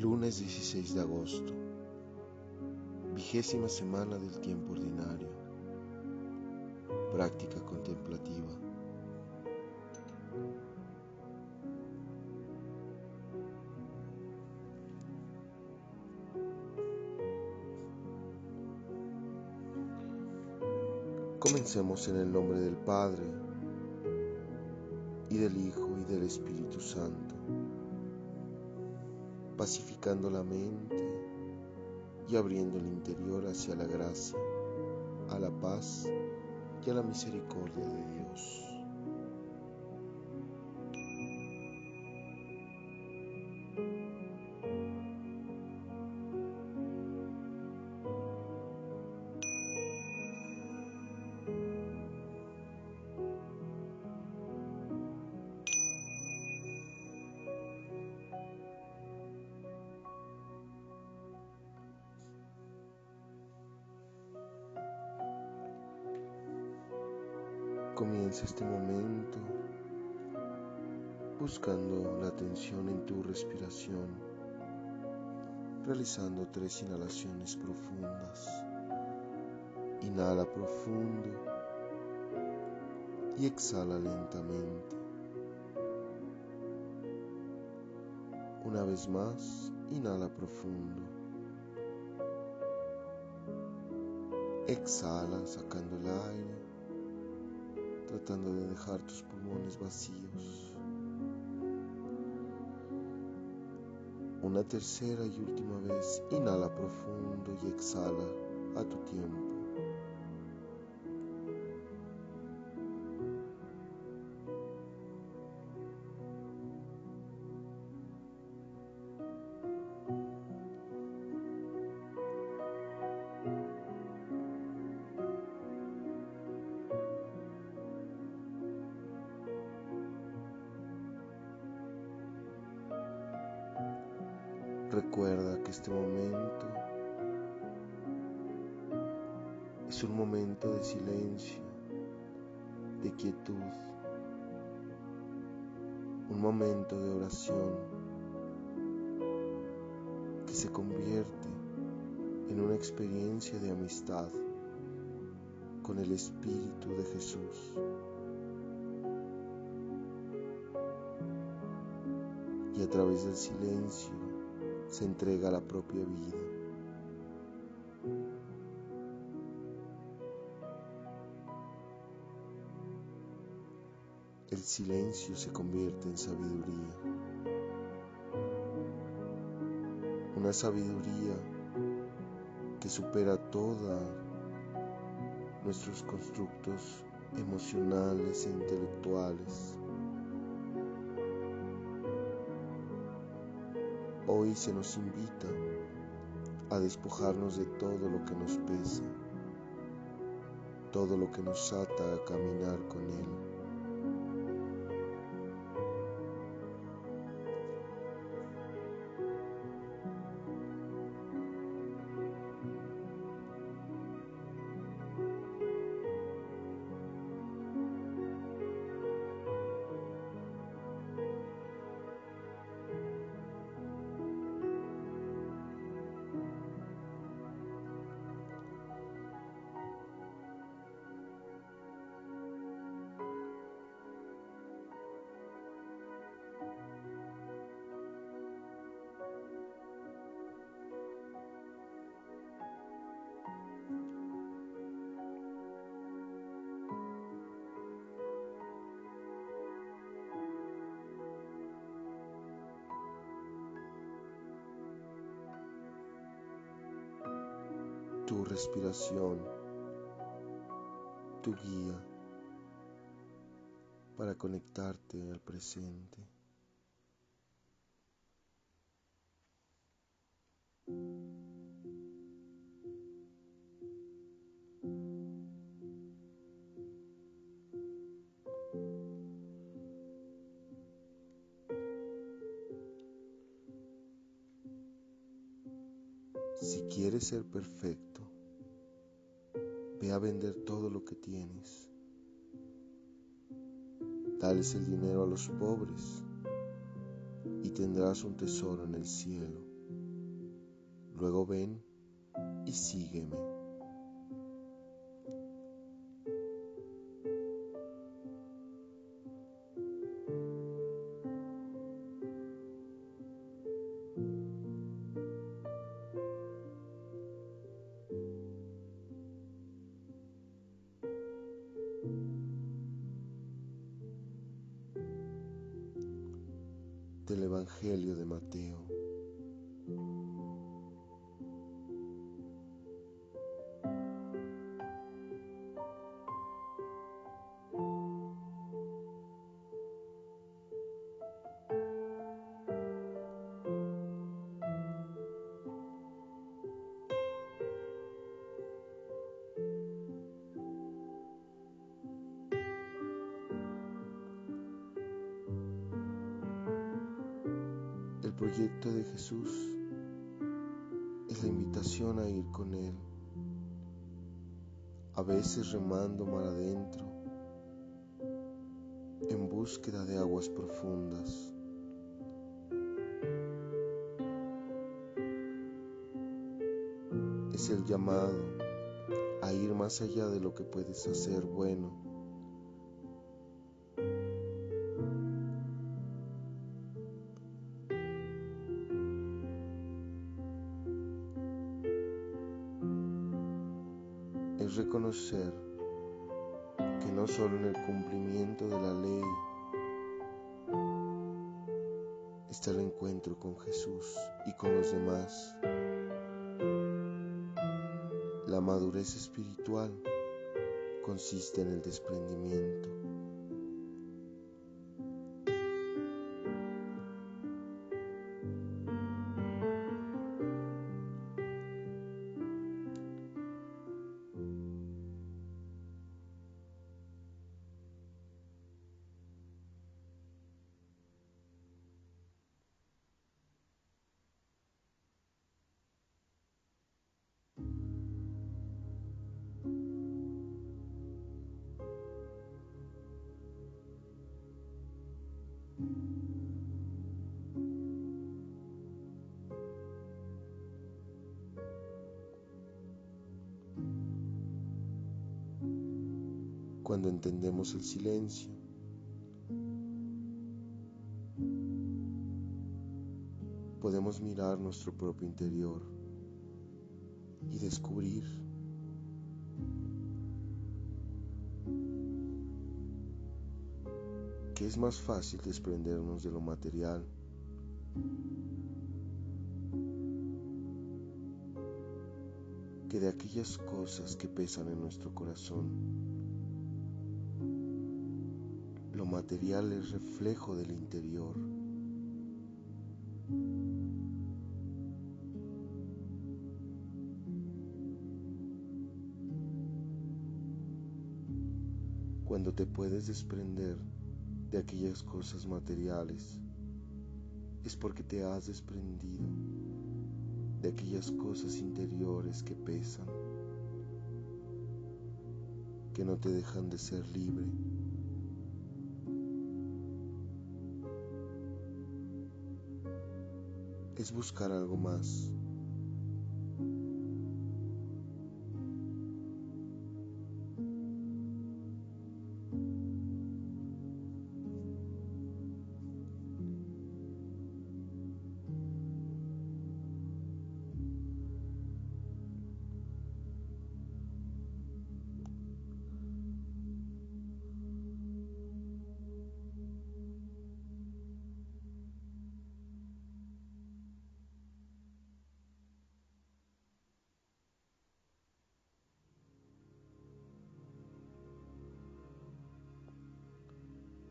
Lunes 16 de agosto, vigésima semana del tiempo ordinario, práctica contemplativa. Comencemos en el nombre del Padre, y del Hijo, y del Espíritu Santo pacificando la mente y abriendo el interior hacia la gracia, a la paz y a la misericordia de Dios. Este momento buscando la atención en tu respiración, realizando tres inhalaciones profundas. Inhala profundo y exhala lentamente. Una vez más, inhala profundo. Exhala sacando el aire tratando de dejar tus pulmones vacíos. Una tercera y última vez, inhala profundo y exhala a tu tiempo. Es un momento de silencio, de quietud, un momento de oración que se convierte en una experiencia de amistad con el Espíritu de Jesús. Y a través del silencio se entrega la propia vida. El silencio se convierte en sabiduría. Una sabiduría que supera todos nuestros constructos emocionales e intelectuales. Hoy se nos invita a despojarnos de todo lo que nos pesa, todo lo que nos ata a caminar con Él. Tu respiración, tu guía para conectarte al presente. Si quieres ser perfecto, ve a vender todo lo que tienes. Dales el dinero a los pobres y tendrás un tesoro en el cielo. Luego ven y sígueme. Evangelio de Mateo. Proyecto de Jesús es la invitación a ir con Él, a veces remando mar adentro, en búsqueda de aguas profundas. Es el llamado a ir más allá de lo que puedes hacer bueno está el encuentro con Jesús y con los demás. La madurez espiritual consiste en el desprendimiento. Cuando entendemos el silencio. Podemos mirar nuestro propio interior y descubrir que es más fácil desprendernos de lo material que de aquellas cosas que pesan en nuestro corazón material es reflejo del interior. Cuando te puedes desprender de aquellas cosas materiales, es porque te has desprendido de aquellas cosas interiores que pesan, que no te dejan de ser libre. Es buscar algo más.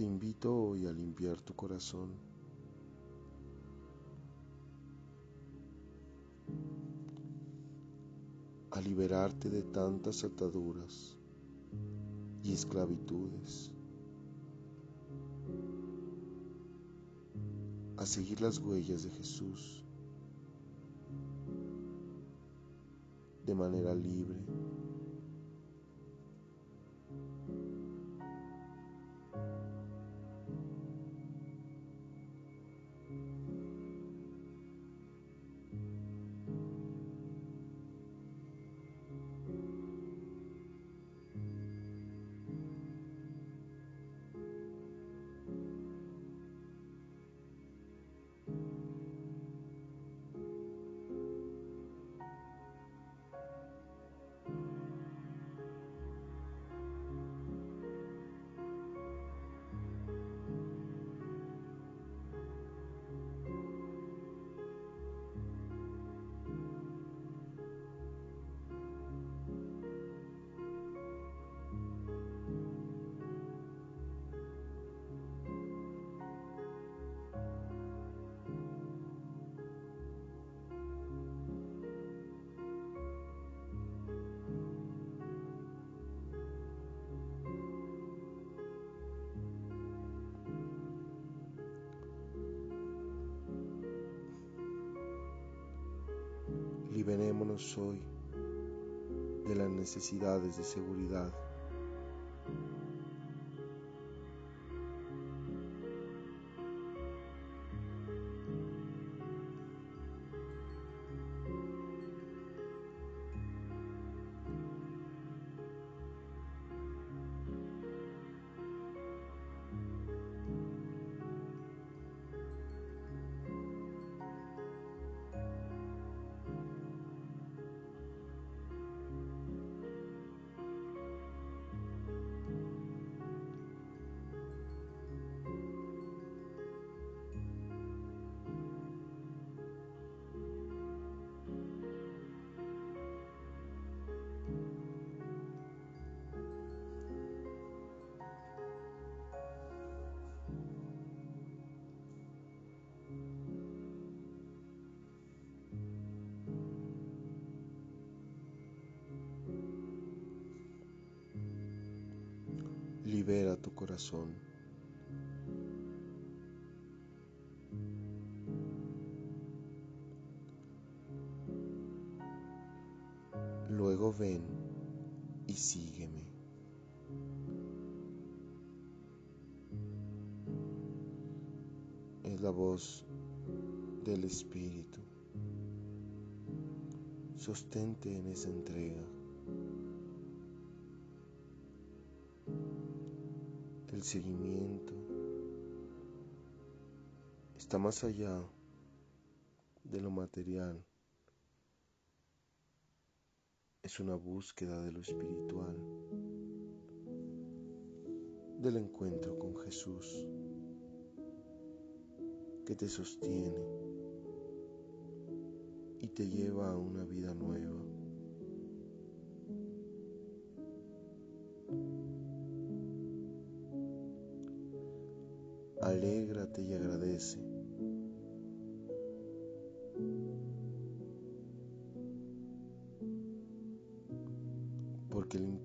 Te invito hoy a limpiar tu corazón. A liberarte de tantas ataduras y esclavitudes. A seguir las huellas de Jesús de manera libre Liberémonos hoy de las necesidades de seguridad. Libera tu corazón. Luego ven y sígueme. Es la voz del Espíritu. Sostente en esa entrega. El seguimiento está más allá de lo material. Es una búsqueda de lo espiritual, del encuentro con Jesús, que te sostiene y te lleva a una vida nueva.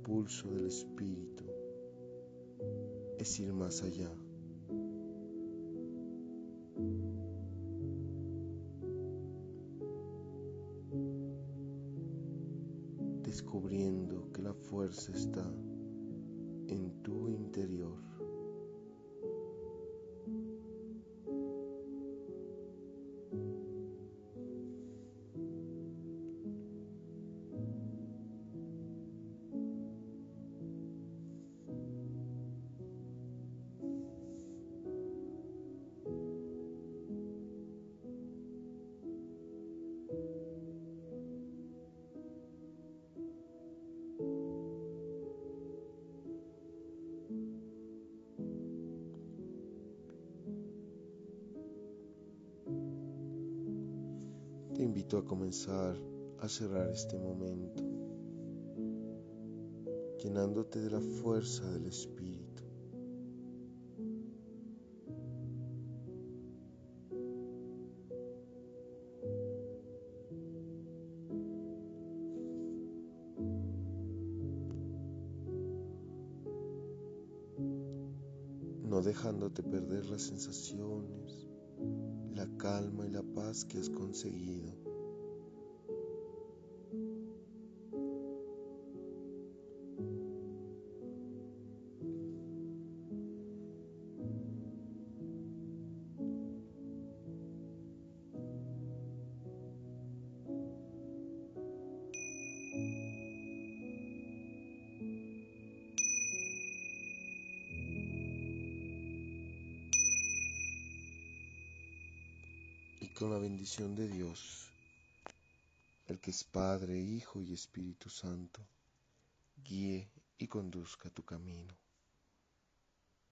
Impulso del Espíritu es ir más allá. descubriendo que la fuerza está en tu interior. A comenzar a cerrar este momento, llenándote de la fuerza del Espíritu. no dejándote perder las sensaciones, la calma y la paz que has conseguido. Con la bendición de Dios, el que es Padre, Hijo y Espíritu Santo, guíe y conduzca tu camino.